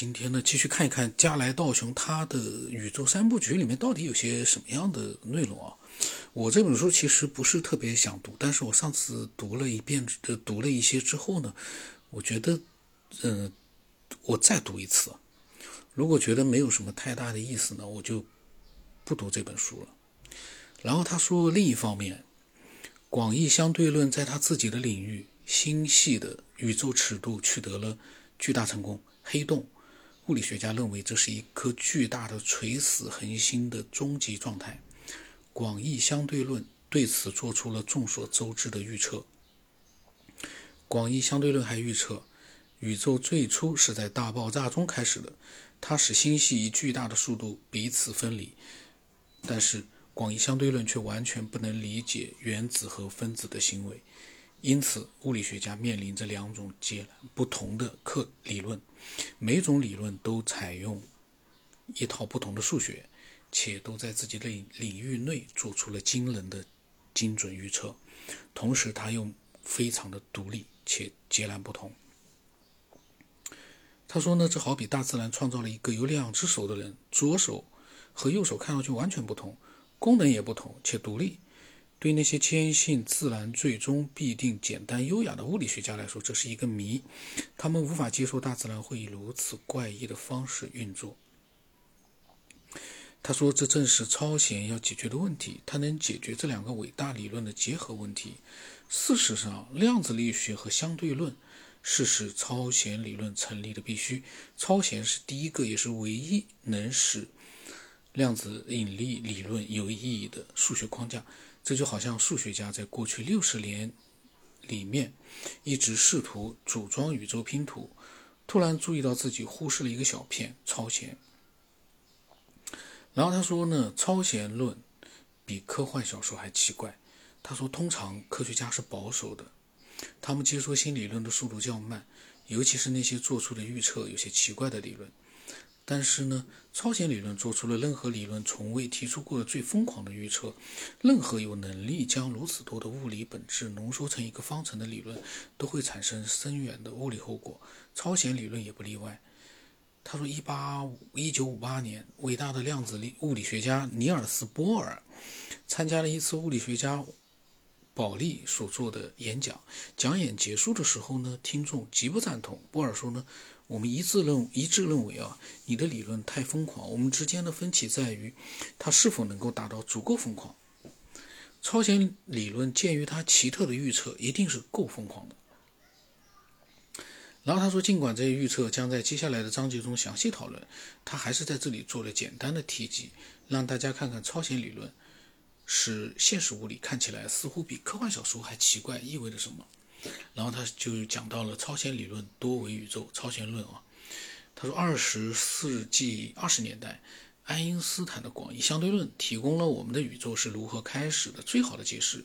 今天呢，继续看一看加来道雄他的宇宙三部曲里面到底有些什么样的内容啊？我这本书其实不是特别想读，但是我上次读了一遍，呃，读了一些之后呢，我觉得，嗯，我再读一次，如果觉得没有什么太大的意思呢，我就不读这本书了。然后他说，另一方面，广义相对论在他自己的领域星系的宇宙尺度取得了巨大成功，黑洞。物理学家认为这是一颗巨大的垂死恒星的终极状态。广义相对论对此做出了众所周知的预测。广义相对论还预测，宇宙最初是在大爆炸中开始的，它使星系以巨大的速度彼此分离。但是广义相对论却完全不能理解原子和分子的行为。因此，物理学家面临着两种截然不同的课理论，每种理论都采用一套不同的数学，且都在自己的领域内做出了惊人的精准预测。同时，它又非常的独立且截然不同。他说呢，这好比大自然创造了一个有两只手的人，左手和右手看上去完全不同，功能也不同且独立。对那些坚信自然最终必定简单优雅的物理学家来说，这是一个谜。他们无法接受大自然会以如此怪异的方式运作。他说：“这正是超弦要解决的问题。它能解决这两个伟大理论的结合问题。事实上，量子力学和相对论是使超弦理论成立的必须。超弦是第一个也是唯一能使量子引力理论有意义的数学框架。”这就好像数学家在过去六十年里面一直试图组装宇宙拼图，突然注意到自己忽视了一个小片超弦。然后他说呢，超弦论比科幻小说还奇怪。他说，通常科学家是保守的，他们接受新理论的速度较慢，尤其是那些做出的预测有些奇怪的理论。但是呢，超弦理论做出了任何理论从未提出过的最疯狂的预测。任何有能力将如此多的物理本质浓缩成一个方程的理论，都会产生深远的物理后果。超弦理论也不例外。他说，一八一九五八年，伟大的量子力物理学家尼尔斯·波尔参加了一次物理学家保利所做的演讲。讲演结束的时候呢，听众极不赞同。波尔说呢。我们一致认一致认为啊，你的理论太疯狂。我们之间的分歧在于，它是否能够达到足够疯狂。超弦理论鉴于它奇特的预测，一定是够疯狂的。然后他说，尽管这些预测将在接下来的章节中详细讨论，他还是在这里做了简单的提及，让大家看看超弦理论使现实物理看起来似乎比科幻小说还奇怪意味着什么。然后他就讲到了超弦理论、多维宇宙、超弦论啊。他说，二十世纪二十年代，爱因斯坦的广义相对论提供了我们的宇宙是如何开始的最好的解释。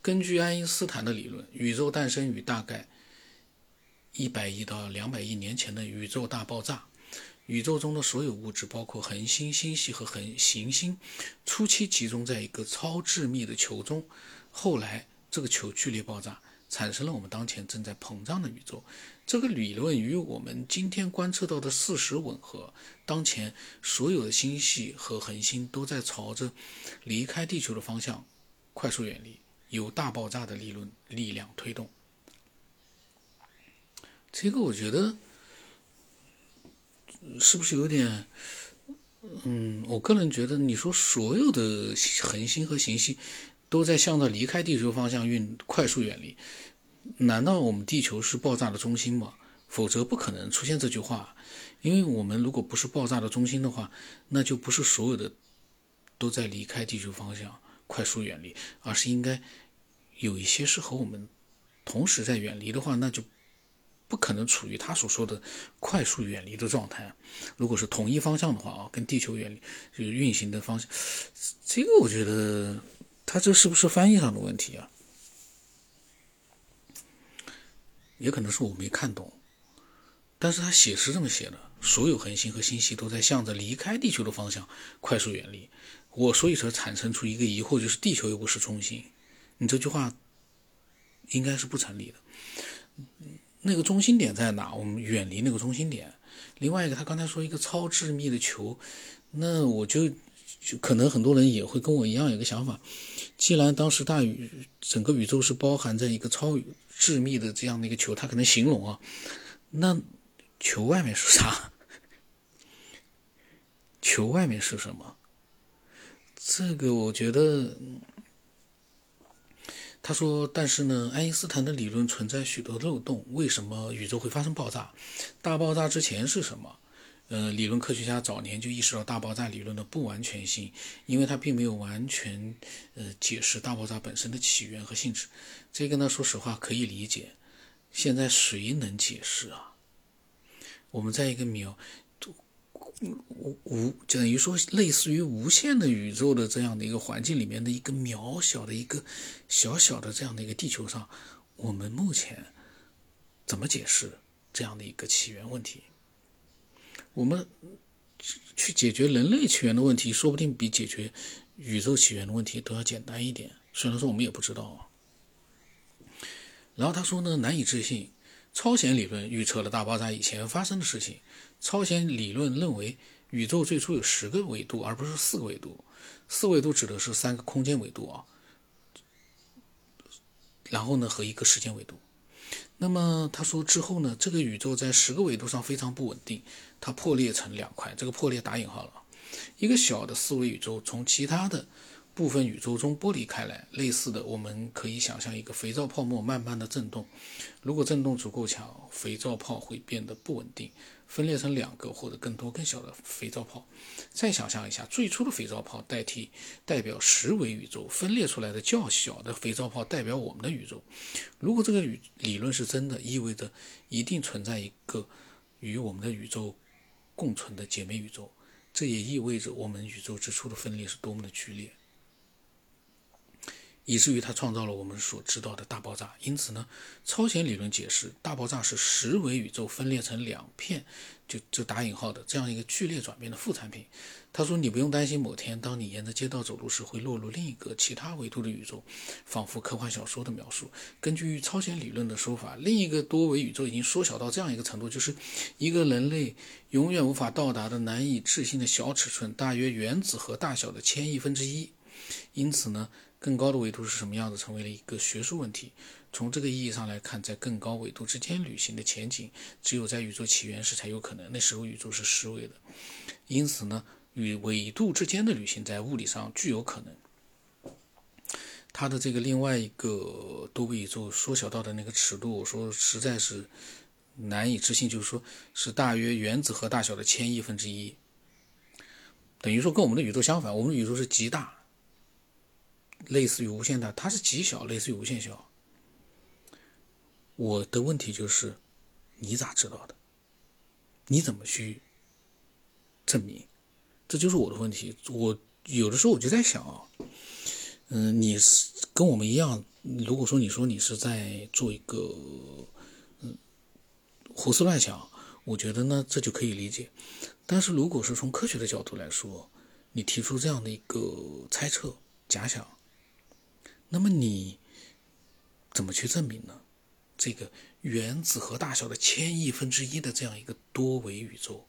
根据爱因斯坦的理论，宇宙诞生于大概一百亿到两百亿年前的宇宙大爆炸。宇宙中的所有物质，包括恒星、星系和恒行星，初期集中在一个超致密的球中，后来这个球剧烈爆炸。产生了我们当前正在膨胀的宇宙，这个理论与我们今天观测到的事实吻合。当前所有的星系和恒星都在朝着离开地球的方向快速远离，由大爆炸的理论力量推动。这个我觉得是不是有点？嗯，我个人觉得，你说所有的恒星和行星。都在向着离开地球方向运快速远离，难道我们地球是爆炸的中心吗？否则不可能出现这句话，因为我们如果不是爆炸的中心的话，那就不是所有的都在离开地球方向快速远离，而是应该有一些是和我们同时在远离的话，那就不可能处于他所说的快速远离的状态。如果是同一方向的话啊，跟地球远离就是运行的方向，这个我觉得。他这是不是翻译上的问题啊？也可能是我没看懂，但是他写是这么写的：所有恒星和星系都在向着离开地球的方向快速远离。我所以说产生出一个疑惑，就是地球又不是中心，你这句话应该是不成立的。那个中心点在哪？我们远离那个中心点。另外一个，他刚才说一个超致密的球，那我就就可能很多人也会跟我一样有个想法，既然当时大宇整个宇宙是包含在一个超致密的这样的一个球，他可能形容啊，那球外面是啥？球外面是什么？这个我觉得。他说：“但是呢，爱因斯坦的理论存在许多漏洞。为什么宇宙会发生爆炸？大爆炸之前是什么？呃，理论科学家早年就意识到大爆炸理论的不完全性，因为它并没有完全呃解释大爆炸本身的起源和性质。这个呢，说实话可以理解。现在谁能解释啊？我们在一个秒。”无无等于说类似于无限的宇宙的这样的一个环境里面的一个渺小的一个小小的这样的一个地球上，我们目前怎么解释这样的一个起源问题？我们去解决人类起源的问题，说不定比解决宇宙起源的问题都要简单一点。虽然说我们也不知道。然后他说呢，难以置信，超弦理论预测了大爆炸以前发生的事情。超弦理论认为，宇宙最初有十个维度，而不是四个维度。四维度指的是三个空间维度啊，然后呢和一个时间维度。那么他说之后呢，这个宇宙在十个维度上非常不稳定，它破裂成两块。这个破裂打引号了，一个小的四维宇宙从其他的。部分宇宙中剥离开来，类似的，我们可以想象一个肥皂泡沫慢慢的震动。如果震动足够强，肥皂泡会变得不稳定，分裂成两个或者更多更小的肥皂泡。再想象一下，最初的肥皂泡代替代表十维宇宙，分裂出来的较小的肥皂泡代表我们的宇宙。如果这个理理论是真的，意味着一定存在一个与我们的宇宙共存的姐妹宇宙。这也意味着我们宇宙之初的分裂是多么的剧烈。以至于它创造了我们所知道的大爆炸。因此呢，超弦理论解释大爆炸是十维宇宙分裂成两片，就就打引号的这样一个剧烈转变的副产品。他说：“你不用担心，某天当你沿着街道走路时会落入另一个其他维度的宇宙，仿佛科幻小说的描述。根据超弦理论的说法，另一个多维宇宙已经缩小到这样一个程度，就是一个人类永远无法到达的难以置信的小尺寸，大约原子核大小的千亿分之一。因此呢。”更高的维度是什么样子，成为了一个学术问题。从这个意义上来看，在更高维度之间旅行的前景，只有在宇宙起源时才有可能。那时候宇宙是十维的，因此呢，与维度之间的旅行在物理上具有可能。它的这个另外一个多维宇宙缩小到的那个尺度，我说实在是难以置信，就是说是大约原子核大小的千亿分之一，等于说跟我们的宇宙相反，我们的宇宙是极大。类似于无限大，它是极小，类似于无限小。我的问题就是，你咋知道的？你怎么去证明？这就是我的问题。我有的时候我就在想啊，嗯，你是跟我们一样，如果说你说你是在做一个嗯胡思乱想，我觉得呢这就可以理解。但是如果是从科学的角度来说，你提出这样的一个猜测、假想。那么你怎么去证明呢？这个原子核大小的千亿分之一的这样一个多维宇宙，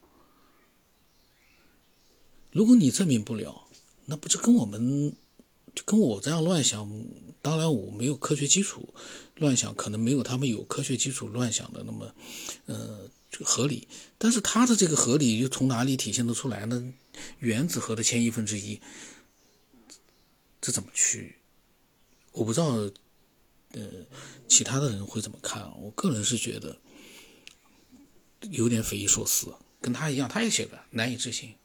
如果你证明不了，那不就跟我们就跟我这样乱想？当然我没有科学基础，乱想可能没有他们有科学基础乱想的那么呃合理。但是他的这个合理又从哪里体现得出来呢？原子核的千亿分之一，这怎么去？我不知道，呃，其他的人会怎么看？我个人是觉得有点匪夷所思，跟他一样，他也写的难以置信。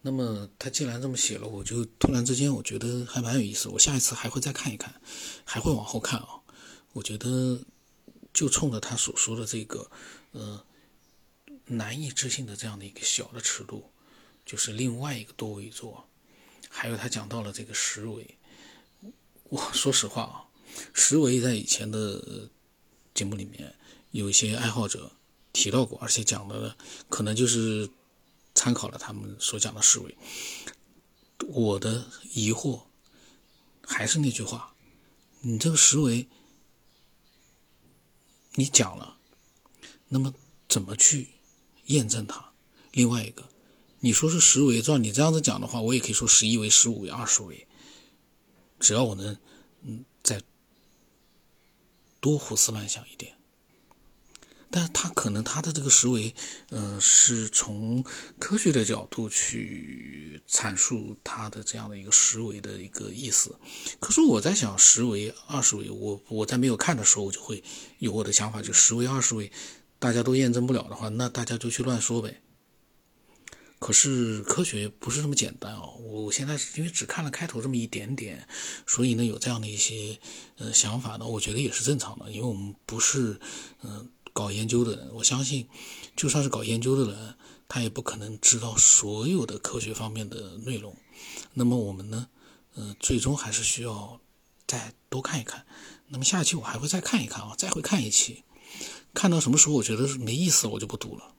那么他既然这么写了，我就突然之间我觉得还蛮有意思，我下一次还会再看一看，还会往后看啊。我觉得就冲着他所说的这个，呃，难以置信的这样的一个小的尺度，就是另外一个多维宇宙。还有他讲到了这个十维，我说实话啊，十维在以前的节目里面有一些爱好者提到过，而且讲的可能就是参考了他们所讲的十维。我的疑惑还是那句话，你这个十维你讲了，那么怎么去验证它？另外一个，你说是十维，照你这样子讲的话，我也可以说十一维、十五维、二十维，只要我能嗯再多胡思乱想一点。但是他可能他的这个十维，呃，是从科学的角度去阐述他的这样的一个十维的一个意思。可是我在想，十维、二十维，我我在没有看的时候，我就会有我的想法，就十维、二十维，大家都验证不了的话，那大家就去乱说呗。可是科学不是这么简单哦。我现在因为只看了开头这么一点点，所以呢有这样的一些呃想法呢，我觉得也是正常的，因为我们不是嗯。搞研究的人，我相信，就算是搞研究的人，他也不可能知道所有的科学方面的内容。那么我们呢，嗯，最终还是需要再多看一看。那么下期我还会再看一看啊，再会看一期，看到什么时候我觉得没意思，我就不读了。